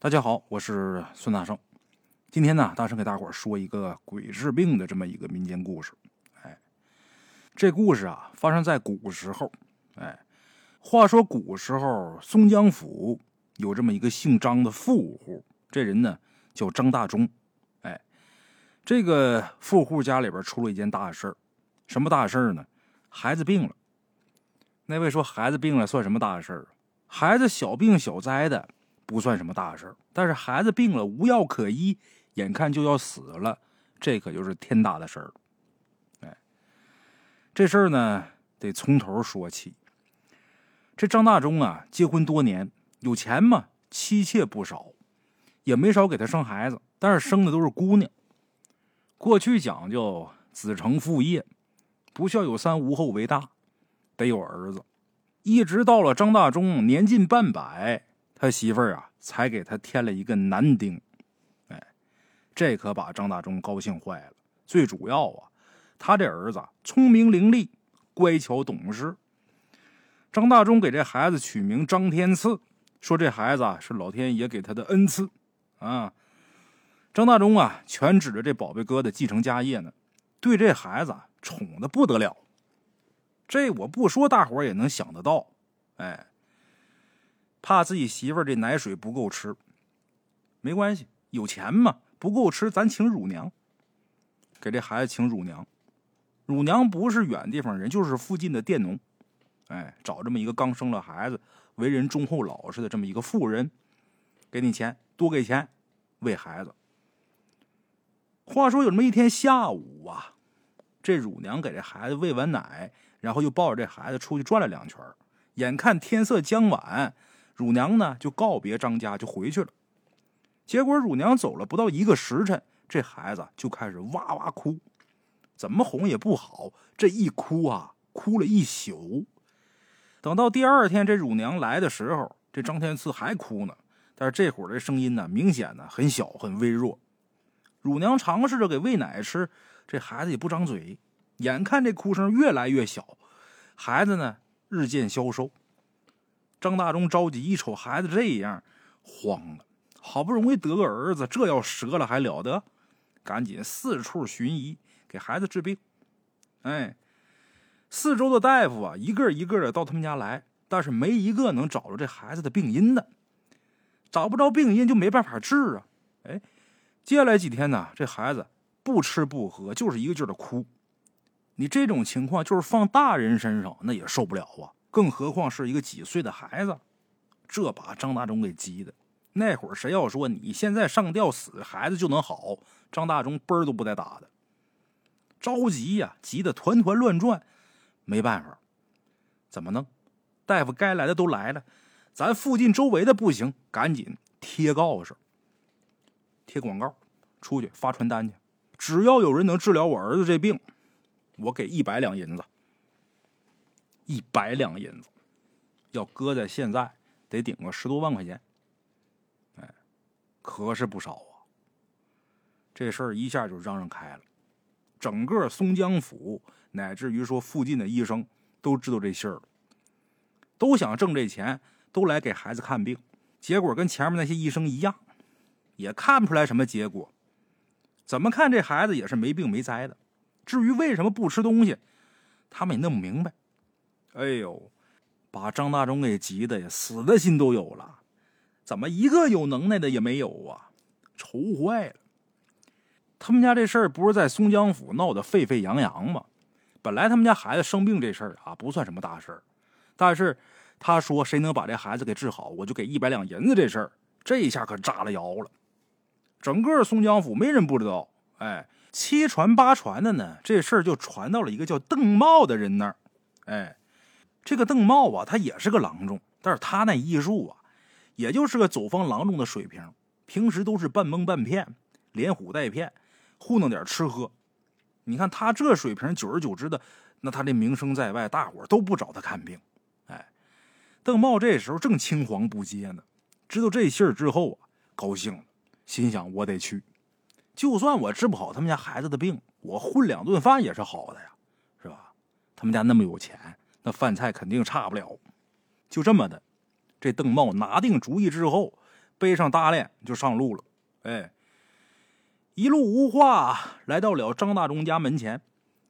大家好，我是孙大圣。今天呢，大圣给大伙说一个鬼治病的这么一个民间故事。哎，这故事啊，发生在古时候。哎，话说古时候，松江府有这么一个姓张的富户，这人呢叫张大忠。哎，这个富户家里边出了一件大事儿，什么大事儿呢？孩子病了。那位说孩子病了算什么大事儿？孩子小病小灾的。不算什么大事但是孩子病了无药可医，眼看就要死了，这可就是天大的事儿。哎，这事儿呢得从头说起。这张大忠啊，结婚多年，有钱嘛，妻妾不少，也没少给他生孩子，但是生的都是姑娘。过去讲究子承父业，不孝有三，无后为大，得有儿子。一直到了张大忠年近半百。他媳妇儿啊，才给他添了一个男丁，哎，这可把张大忠高兴坏了。最主要啊，他这儿子聪明伶俐、乖巧懂事。张大忠给这孩子取名张天赐，说这孩子啊是老天爷给他的恩赐啊。张大忠啊，全指着这宝贝哥的继承家业呢，对这孩子宠的不得了。这我不说，大伙也能想得到，哎。怕自己媳妇儿这奶水不够吃，没关系，有钱嘛，不够吃咱请乳娘，给这孩子请乳娘。乳娘不是远地方人，就是附近的佃农，哎，找这么一个刚生了孩子、为人忠厚老实的这么一个妇人，给你钱，多给钱，喂孩子。话说有这么一天下午啊，这乳娘给这孩子喂完奶，然后又抱着这孩子出去转了两圈，眼看天色将晚。乳娘呢，就告别张家，就回去了。结果乳娘走了不到一个时辰，这孩子就开始哇哇哭，怎么哄也不好，这一哭啊，哭了一宿。等到第二天这乳娘来的时候，这张天赐还哭呢，但是这会儿的声音呢，明显呢很小，很微弱。乳娘尝试着给喂奶吃，这孩子也不张嘴。眼看这哭声越来越小，孩子呢日渐消瘦。张大忠着急，一瞅孩子这样，慌了。好不容易得个儿子，这要折了还了得？赶紧四处寻医，给孩子治病。哎，四周的大夫啊，一个一个的到他们家来，但是没一个能找着这孩子的病因的。找不着病因，就没办法治啊。哎，接下来几天呢，这孩子不吃不喝，就是一个劲儿的哭。你这种情况，就是放大人身上，那也受不了啊。更何况是一个几岁的孩子，这把张大忠给急的。那会儿谁要说你现在上吊死，孩子就能好，张大忠嘣儿都不带打的。着急呀，急得团团乱转。没办法，怎么弄？大夫该来的都来了，咱附近周围的不行，赶紧贴告示、贴广告，出去发传单去。只要有人能治疗我儿子这病，我给一百两银子。一百两银子，要搁在现在得顶个十多万块钱，哎，可是不少啊。这事儿一下就嚷嚷开了，整个松江府乃至于说附近的医生都知道这信儿了，都想挣这钱，都来给孩子看病。结果跟前面那些医生一样，也看不出来什么结果。怎么看这孩子也是没病没灾的。至于为什么不吃东西，他们也弄不明白。哎呦，把张大忠给急的呀，死的心都有了。怎么一个有能耐的也没有啊？愁坏了。他们家这事儿不是在松江府闹得沸沸扬扬吗？本来他们家孩子生病这事儿啊，不算什么大事儿。但是他说谁能把这孩子给治好，我就给一百两银子。这事儿这一下可炸了窑了。整个松江府没人不知道。哎，七传八传的呢，这事儿就传到了一个叫邓茂的人那儿。哎。这个邓茂啊，他也是个郎中，但是他那医术啊，也就是个走方郎中的水平，平时都是半蒙半骗，连唬带骗，糊弄点吃喝。你看他这水平，久而久之的，那他这名声在外，大伙都不找他看病。哎，邓茂这时候正青黄不接呢，知道这信儿之后啊，高兴了，心想我得去，就算我治不好他们家孩子的病，我混两顿饭也是好的呀，是吧？他们家那么有钱。那饭菜肯定差不了，就这么的。这邓茂拿定主意之后，背上大链就上路了。哎，一路无话，来到了张大忠家门前。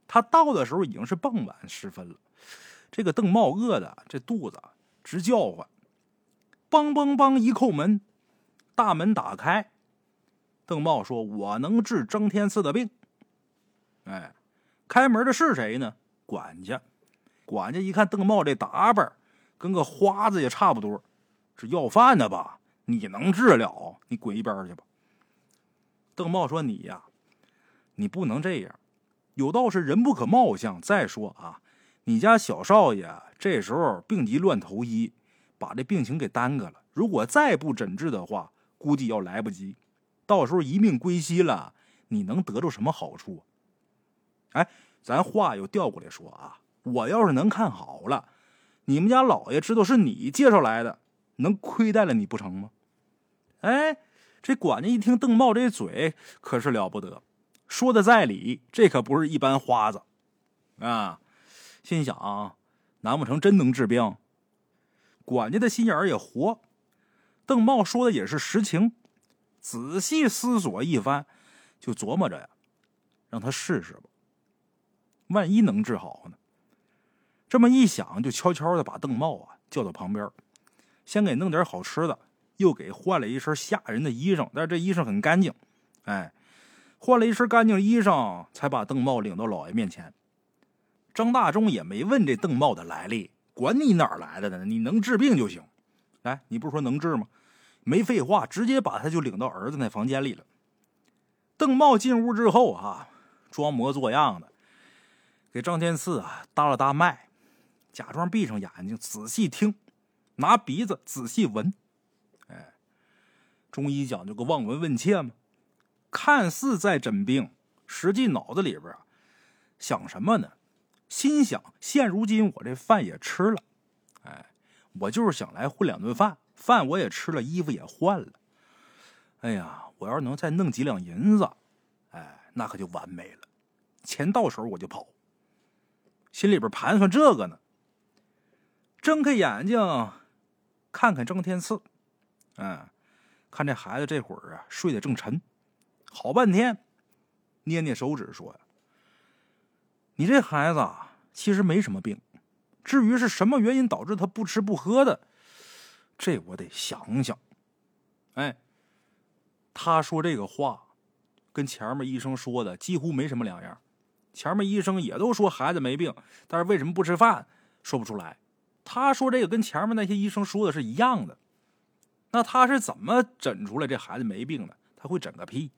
他到的时候已经是傍晚时分了。这个邓茂饿的这肚子直叫唤，梆梆梆一叩门，大门打开。邓茂说：“我能治张天赐的病。”哎，开门的是谁呢？管家。管家一看邓茂这打扮，跟个花子也差不多，是要饭的吧？你能治了？你滚一边去吧！邓茂说：“你呀，你不能这样。有道是人不可貌相。再说啊，你家小少爷这时候病急乱投医，把这病情给耽搁了。如果再不诊治的话，估计要来不及。”到时候一命归西了，你能得着什么好处？哎，咱话又调过来说啊，我要是能看好了，你们家老爷知道是你介绍来的，能亏待了你不成吗？哎，这管家一听邓茂这嘴可是了不得，说的在理，这可不是一般花子啊。心想，难不成真能治病？管家的心眼也活，邓茂说的也是实情。仔细思索一番，就琢磨着呀，让他试试吧。万一能治好呢？这么一想，就悄悄的把邓茂啊叫到旁边，先给弄点好吃的，又给换了一身吓人的衣裳。但是这衣裳很干净，哎，换了一身干净衣裳，才把邓茂领到老爷面前。张大忠也没问这邓茂的来历，管你哪儿来的呢？你能治病就行。来，你不是说能治吗？没废话，直接把他就领到儿子那房间里了。邓茂进屋之后啊，装模作样的给张天赐啊搭了搭脉，假装闭上眼睛仔细听，拿鼻子仔细闻。哎，中医讲究个望闻问切嘛，看似在诊病，实际脑子里边啊想什么呢？心想：现如今我这饭也吃了，哎，我就是想来混两顿饭。饭我也吃了，衣服也换了。哎呀，我要是能再弄几两银子，哎，那可就完美了。钱到手我就跑。心里边盘算这个呢。睁开眼睛，看看张天赐，嗯，看这孩子这会儿啊睡得正沉，好半天，捏捏手指说呀：“你这孩子啊其实没什么病，至于是什么原因导致他不吃不喝的。”这我得想想，哎，他说这个话，跟前面医生说的几乎没什么两样。前面医生也都说孩子没病，但是为什么不吃饭，说不出来。他说这个跟前面那些医生说的是一样的。那他是怎么诊出来这孩子没病的？他会诊个屁！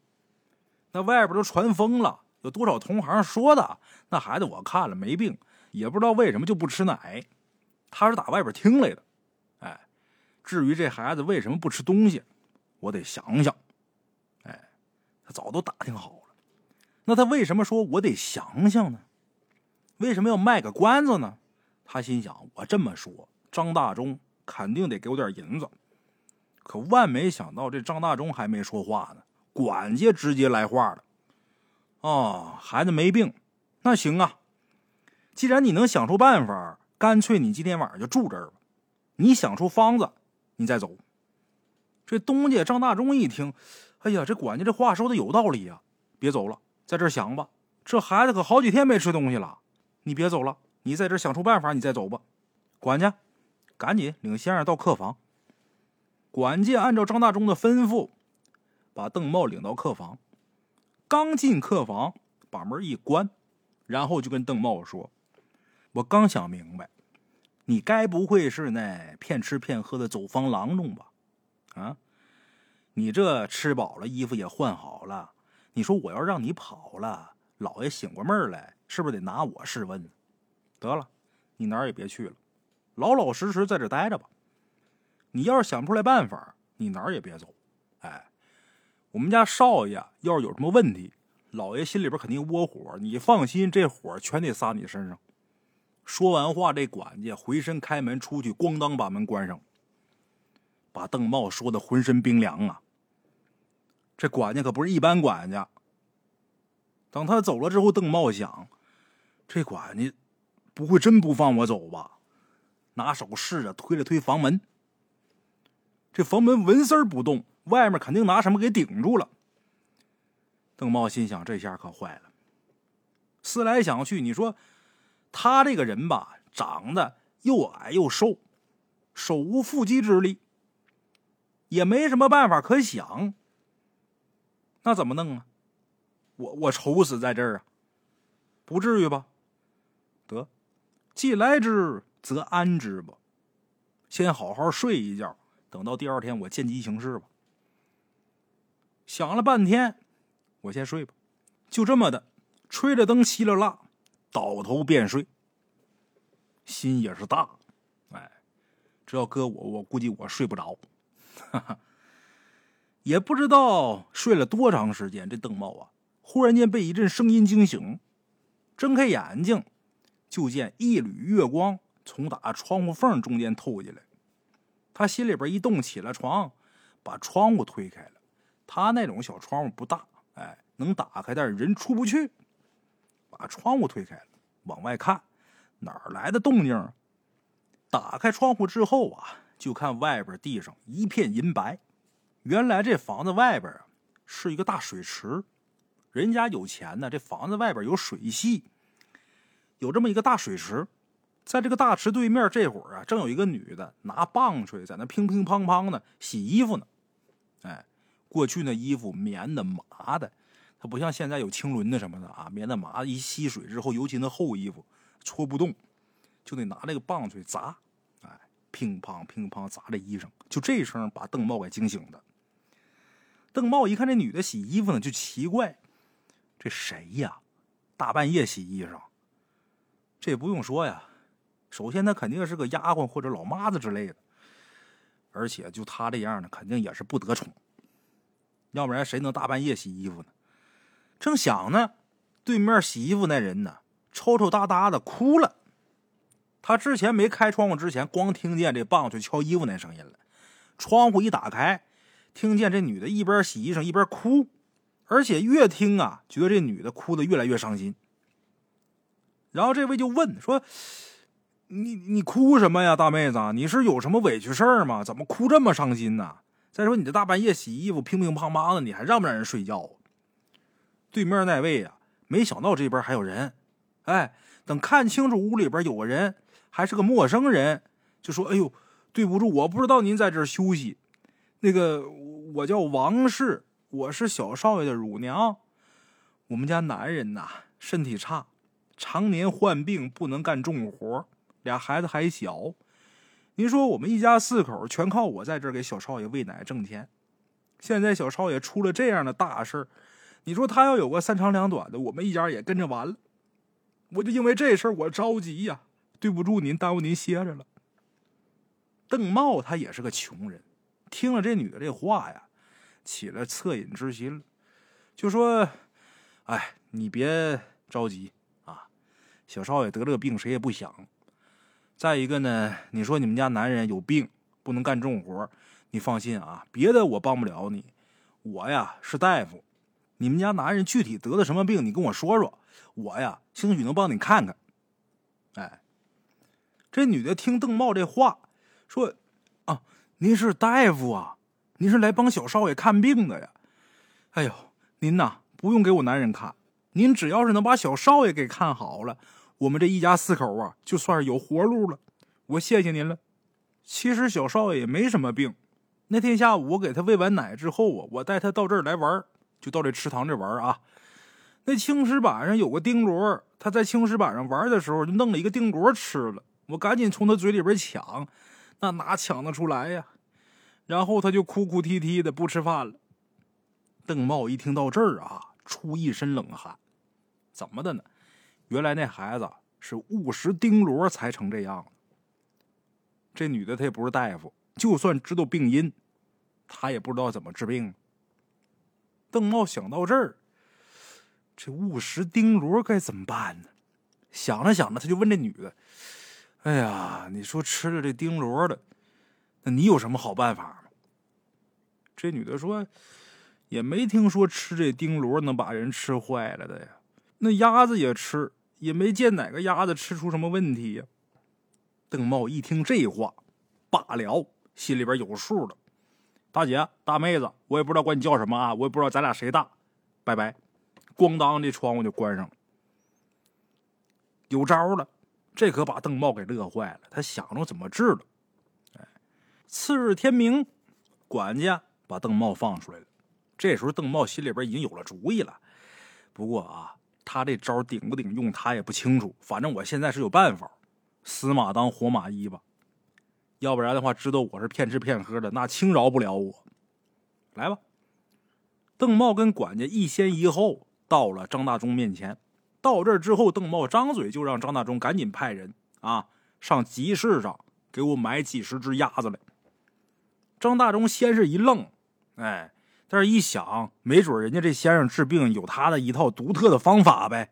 那外边都传疯了，有多少同行说的那孩子我看了没病，也不知道为什么就不吃奶。他是打外边听来的。哎至于这孩子为什么不吃东西，我得想想。哎，他早都打听好了。那他为什么说我得想想呢？为什么要卖个关子呢？他心想：我这么说，张大忠肯定得给我点银子。可万没想到，这张大忠还没说话呢，管家直接来话了：“哦，孩子没病，那行啊。既然你能想出办法，干脆你今天晚上就住这儿吧。你想出方子。”你再走，这东家张大忠一听，哎呀，这管家这话说的有道理呀！别走了，在这想吧。这孩子可好几天没吃东西了，你别走了，你在这想出办法，你再走吧。管家，赶紧领先生到客房。管家按照张大忠的吩咐，把邓茂领到客房。刚进客房，把门一关，然后就跟邓茂说：“我刚想明白。”你该不会是那骗吃骗喝的走方郎中吧？啊，你这吃饱了，衣服也换好了，你说我要让你跑了，老爷醒过闷来，是不是得拿我试问？得了，你哪儿也别去了，老老实实在这待着吧。你要是想不出来办法，你哪儿也别走。哎，我们家少爷要是有什么问题，老爷心里边肯定窝火，你放心，这火全得撒你身上。说完话，这管家回身开门出去，咣当把门关上，把邓茂说的浑身冰凉啊。这管家可不是一般管家。等他走了之后，邓茂想，这管家不会真不放我走吧？拿手试着推了推房门。这房门纹丝儿不动，外面肯定拿什么给顶住了。邓茂心想：这下可坏了。思来想去，你说他这个人吧，长得又矮又瘦，手无缚鸡之力，也没什么办法可想。那怎么弄啊？我我愁死在这儿啊！不至于吧？既来之则安之吧。先好好睡一觉，等到第二天我见机行事吧。想了半天，我先睡吧。就这么的，吹着灯，熄了蜡，倒头便睡。心也是大，哎，这要搁我，我估计我睡不着。哈哈。也不知道睡了多长时间，这邓茂啊，忽然间被一阵声音惊醒，睁开眼睛，就见一缕月光从打窗户缝中间透进来。他心里边一动，起了床，把窗户推开了。他那种小窗户不大，哎，能打开，但是人出不去。把窗户推开了，往外看，哪儿来的动静？打开窗户之后啊，就看外边地上一片银白。原来这房子外边啊是一个大水池，人家有钱呢。这房子外边有水系，有这么一个大水池，在这个大池对面，这会儿啊正有一个女的拿棒槌在那乒乒乓乓的洗衣服呢。哎，过去那衣服棉的麻的，它不像现在有青纶的什么的啊，棉的麻的一吸水之后，尤其那厚衣服搓不动，就得拿那个棒槌砸，哎，乒乓乒乓砸这衣裳，就这声把邓茂给惊醒的。邓茂一看这女的洗衣服呢，就奇怪：这谁呀？大半夜洗衣裳？这不用说呀，首先她肯定是个丫鬟或者老妈子之类的，而且就她这样的，肯定也是不得宠。要不然谁能大半夜洗衣服呢？正想呢，对面洗衣服那人呢，抽抽搭搭的哭了。他之前没开窗户之前，光听见这棒槌敲衣服那声音了。窗户一打开。听见这女的一边洗衣裳一边哭，而且越听啊，觉得这女的哭的越来越伤心。然后这位就问说：“你你哭什么呀，大妹子？你是有什么委屈事儿吗？怎么哭这么伤心呢？再说你这大半夜洗衣服，乒乒乓乓的，你还让不让人睡觉？”对面那位啊，没想到这边还有人，哎，等看清楚屋里边有个人，还是个陌生人，就说：“哎呦，对不住，我不知道您在这儿休息。”那个，我叫王氏，我是小少爷的乳娘。我们家男人呐，身体差，常年患病，不能干重活，俩孩子还小。您说我们一家四口全靠我在这儿给小少爷喂奶挣钱。现在小少爷出了这样的大事你说他要有个三长两短的，我们一家也跟着完了。我就因为这事儿我着急呀，对不住您，耽误您歇着了。邓茂他也是个穷人。听了这女的这话呀，起了恻隐之心，就说：“哎，你别着急，小少爷得了个病，谁也不想。再一个呢，你说你们家男人有病，不能干重活，你放心啊，别的我帮不了你，我呀是大夫。你们家男人具体得的什么病，你跟我说说，我呀兴许能帮你看看。”哎，这女的听邓茂这话，说啊。您是大夫啊？您是来帮小少爷看病的呀？哎呦，您呐不用给我男人看，您只要是能把小少爷给看好了，我们这一家四口啊，就算是有活路了。我谢谢您了。其实小少爷也没什么病。那天下午我给他喂完奶之后啊，我带他到这儿来玩，就到这池塘这玩啊。那青石板上有个钉螺，他在青石板上玩的时候就弄了一个钉螺吃了。我赶紧从他嘴里边抢。那哪抢得出来呀？然后他就哭哭啼啼的不吃饭了。邓茂一听到这儿啊，出一身冷汗。怎么的呢？原来那孩子是误食钉螺才成这样。这女的她也不是大夫，就算知道病因，她也不知道怎么治病。邓茂想到这儿，这误食钉螺该怎么办呢？想着想着，他就问这女的。哎呀，你说吃了这钉螺的，那你有什么好办法吗？这女的说：“也没听说吃这钉螺能把人吃坏了的呀。那鸭子也吃，也没见哪个鸭子吃出什么问题呀。”邓茂一听这话，罢了，心里边有数了，大姐、大妹子，我也不知道管你叫什么啊，我也不知道咱俩谁大，拜拜。咣当，这窗户就关上了。有招了，这可把邓茂给乐坏了。他想着怎么治了。哎，次日天明，管家把邓茂放出来了。这时候邓茂心里边已经有了主意了。不过啊，他这招顶不顶用，他也不清楚。反正我现在是有办法，死马当活马医吧。要不然的话，知道我是骗吃骗喝的，那轻饶不了我。来吧，邓茂跟管家一先一后到了张大忠面前。到这儿之后，邓茂张嘴就让张大忠赶紧派人啊上集市上给我买几十只鸭子来。张大忠先是一愣，哎，但是一想，没准人家这先生治病有他的一套独特的方法呗，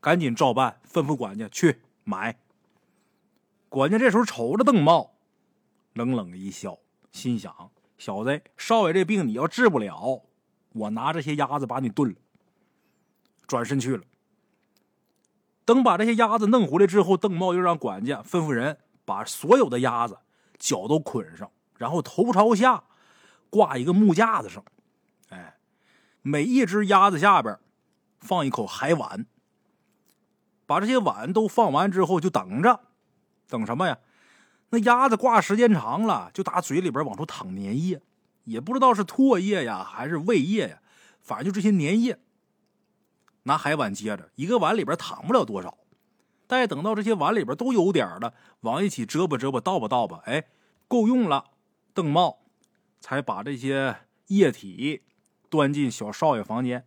赶紧照办，吩咐管家去买。管家这时候瞅着邓茂。冷冷的一笑，心想：“小子，少爷这病你要治不了，我拿这些鸭子把你炖了。”转身去了。等把这些鸭子弄回来之后，邓茂又让管家吩咐人把所有的鸭子脚都捆上，然后头朝下挂一个木架子上，哎，每一只鸭子下边放一口海碗。把这些碗都放完之后，就等着，等什么呀？那鸭子挂时间长了，就打嘴里边往出淌粘液，也不知道是唾液呀还是胃液呀，反正就这些粘液。拿海碗接着，一个碗里边淌不了多少，待等到这些碗里边都有点了，往一起折吧折吧倒吧倒吧，哎，够用了。邓茂才把这些液体端进小少爷房间，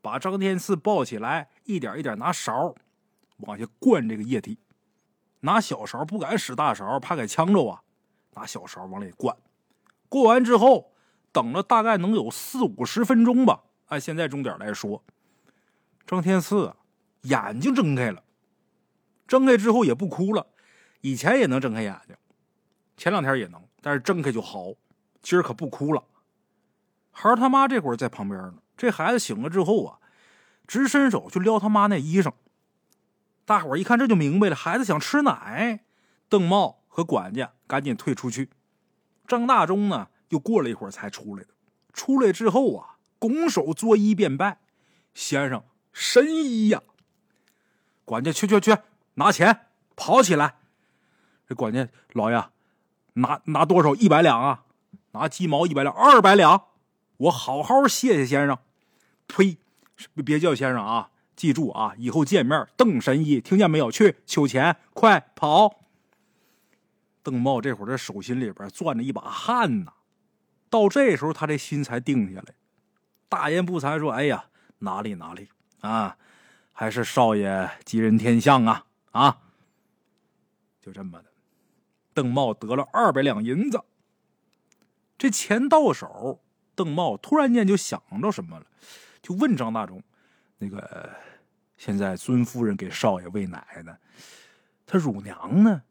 把张天赐抱起来，一点一点拿勺往下灌这个液体。拿小勺不敢使大勺，怕给呛着啊！拿小勺往里灌，过完之后，等了大概能有四五十分钟吧。按现在钟点来说，张天赐眼睛睁开了，睁开之后也不哭了。以前也能睁开眼睛，前两天也能，但是睁开就好。今儿可不哭了。孩他妈这会儿在旁边呢。这孩子醒了之后啊，直伸手去撩他妈那衣裳。大伙儿一看，这就明白了，孩子想吃奶。邓茂和管家赶紧退出去。张大忠呢，又过了一会儿才出来。出来之后啊，拱手作揖便拜：“先生，神医呀！”管家去去去，拿钱，跑起来。这管家老爷，拿拿多少？一百两啊？拿鸡毛一百两，二百两。我好好谢谢先生。呸！别叫先生啊！记住啊，以后见面，邓神医，听见没有？去取钱，快跑！邓茂这会儿这手心里边攥着一把汗呐，到这时候他这心才定下来，大言不惭说：“哎呀，哪里哪里啊，还是少爷吉人天相啊啊！”就这么的，邓茂得了二百两银子。这钱到手，邓茂突然间就想着什么了，就问张大忠：“那个。”现在尊夫人给少爷喂奶呢，他乳娘呢？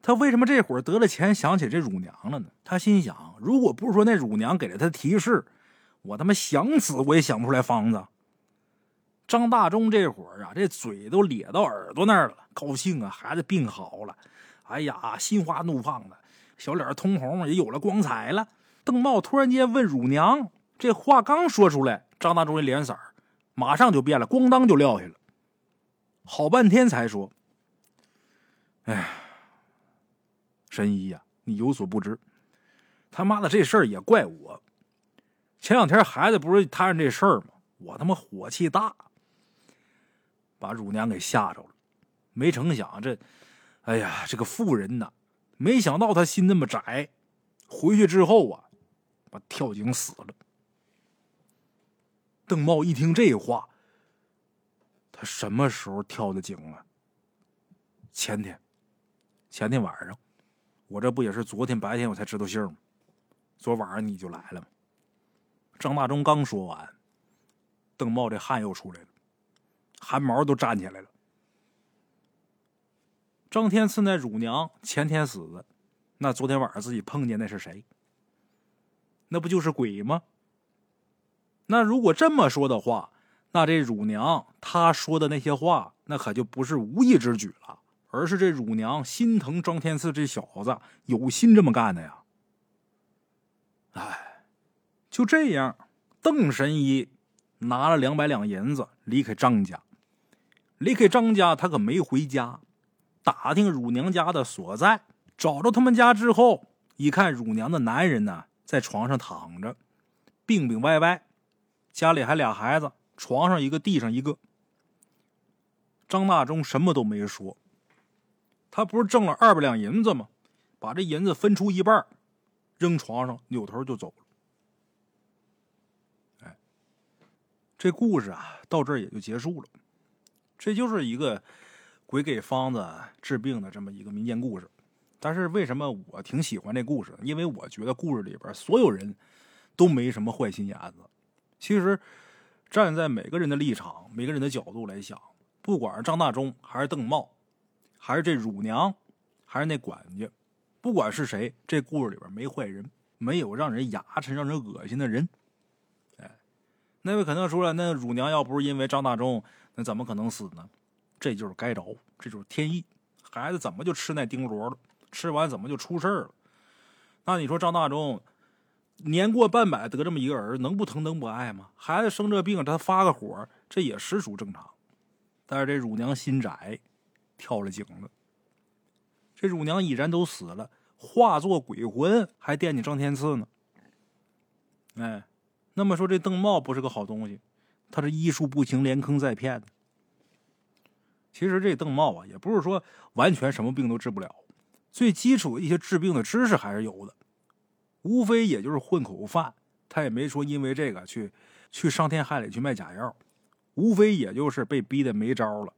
他为什么这会儿得了钱想起这乳娘了呢？他心想：如果不是说那乳娘给了他提示，我他妈想死我也想不出来方子。张大忠这会儿啊，这嘴都咧到耳朵那儿了，高兴啊，孩子病好了，哎呀，心花怒放的，小脸通红，也有了光彩了。邓茂突然间问乳娘，这话刚说出来，张大忠的脸色儿。马上就变了，咣当就撂下了。好半天才说：“哎，神医呀，你有所不知，他妈的这事儿也怪我。前两天孩子不是摊上这事儿吗？我他妈火气大，把乳娘给吓着了。没成想这，哎呀，这个妇人呐，没想到他心那么窄。回去之后啊，把跳井死了。”邓茂一听这话，他什么时候跳的井啊？前天，前天晚上，我这不也是昨天白天我才知道信儿吗？昨晚上你就来了吗？张大忠刚说完，邓茂这汗又出来了，汗毛都站起来了。张天赐那乳娘前天死的，那昨天晚上自己碰见那是谁？那不就是鬼吗？那如果这么说的话，那这乳娘她说的那些话，那可就不是无意之举了，而是这乳娘心疼张天赐这小子，有心这么干的呀。哎，就这样，邓神医拿了两百两银子离开张家。离开张家，他可没回家，打听乳娘家的所在。找着他们家之后，一看乳娘的男人呢，在床上躺着，病病歪歪，家里还俩孩子，床上一个，地上一个。张大忠什么都没说，他不是挣了二百两银子吗？把这银子分出一半，扔床上，扭头就走了。哎，这故事啊，到这儿也就结束了。这就是一个鬼给方子治病的这么一个民间故事，但是为什么我挺喜欢这故事？因为我觉得故事里边所有人都没什么坏心眼子。其实站在每个人的立场、每个人的角度来想，不管是张大忠，还是邓茂，还是这乳娘，还是那管家，不管是谁，这故事里边没坏人，没有让人牙碜、让人恶心的人。哎，那位可能说了，那乳娘要不是因为张大忠。那怎么可能死呢？这就是该着，这就是天意。孩子怎么就吃那钉螺了？吃完怎么就出事了？那你说张大忠年过半百得这么一个儿，能不疼能不爱吗？孩子生这病，他发个火，这也实属正常。但是这乳娘心窄，跳了井了。这乳娘已然都死了，化作鬼魂还惦记张天赐呢。哎，那么说这邓茂不是个好东西。他这医术不行，连坑再骗。其实这邓茂啊，也不是说完全什么病都治不了，最基础的一些治病的知识还是有的。无非也就是混口饭，他也没说因为这个去去伤天害理去卖假药。无非也就是被逼的没招了，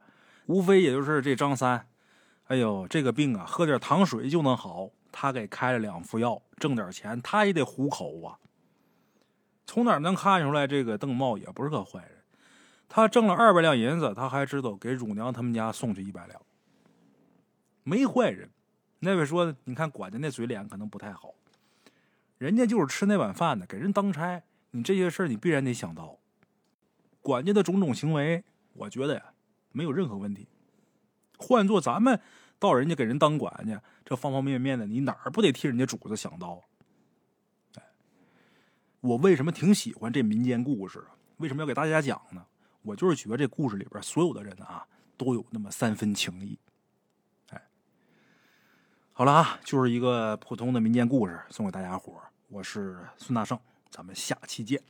无非也就是这张三，哎呦，这个病啊，喝点糖水就能好，他给开了两副药，挣点钱，他也得糊口啊。从哪能看出来这个邓茂也不是个坏人？他挣了二百两银子，他还知道给乳娘他们家送去一百两，没坏人。那位说：“你看管家那嘴脸可能不太好，人家就是吃那碗饭的，给人当差。你这些事儿你必然得想到，管家的种种行为，我觉得呀没有任何问题。换做咱们到人家给人当管家，这方方面面的，你哪儿不得替人家主子想到？”我为什么挺喜欢这民间故事？为什么要给大家讲呢？我就是觉得这故事里边所有的人啊，都有那么三分情谊。好了啊，就是一个普通的民间故事，送给大家伙我是孙大圣，咱们下期见。